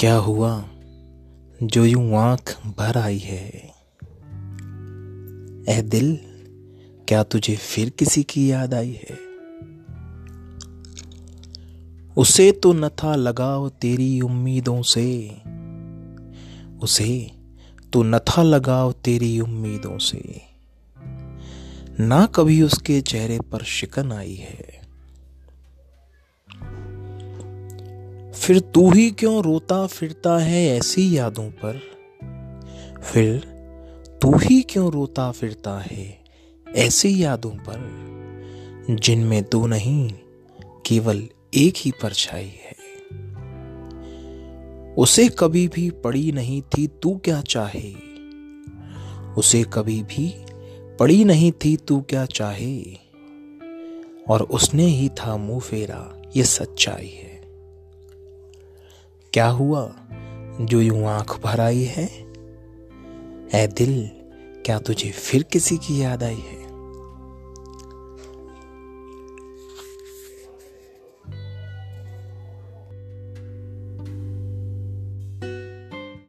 क्या हुआ जो यूँ आँख भर आई है? ए दिल, क्या तुझे फिर किसी की याद आई है? उसे तो न था लगाव तेरी उम्मीदों से। उसे तो न था लगाव तेरी उम्मीदों से। ना कभी उसके चेहरे पर शिकन आई है। फिर तू ही क्यों रोता फिरता है ऐसी यादों पर? फिर तू ही क्यों रोता फिरता है ऐसी यादों पर? जिनमें तू नहीं, केवल एक ही परछाई है। उसे कभी भी पड़ी नहीं थी तू क्या चाहे? उसे कभी भी पड़ी नहीं थी तू क्या चाहे? और उसने ही था मुँह फेरा, ये सच्चाई है। क्या हुआ जो यूँ आँख भर आई है? ए दिल, क्या तुझे फिर किसी की याद आई है?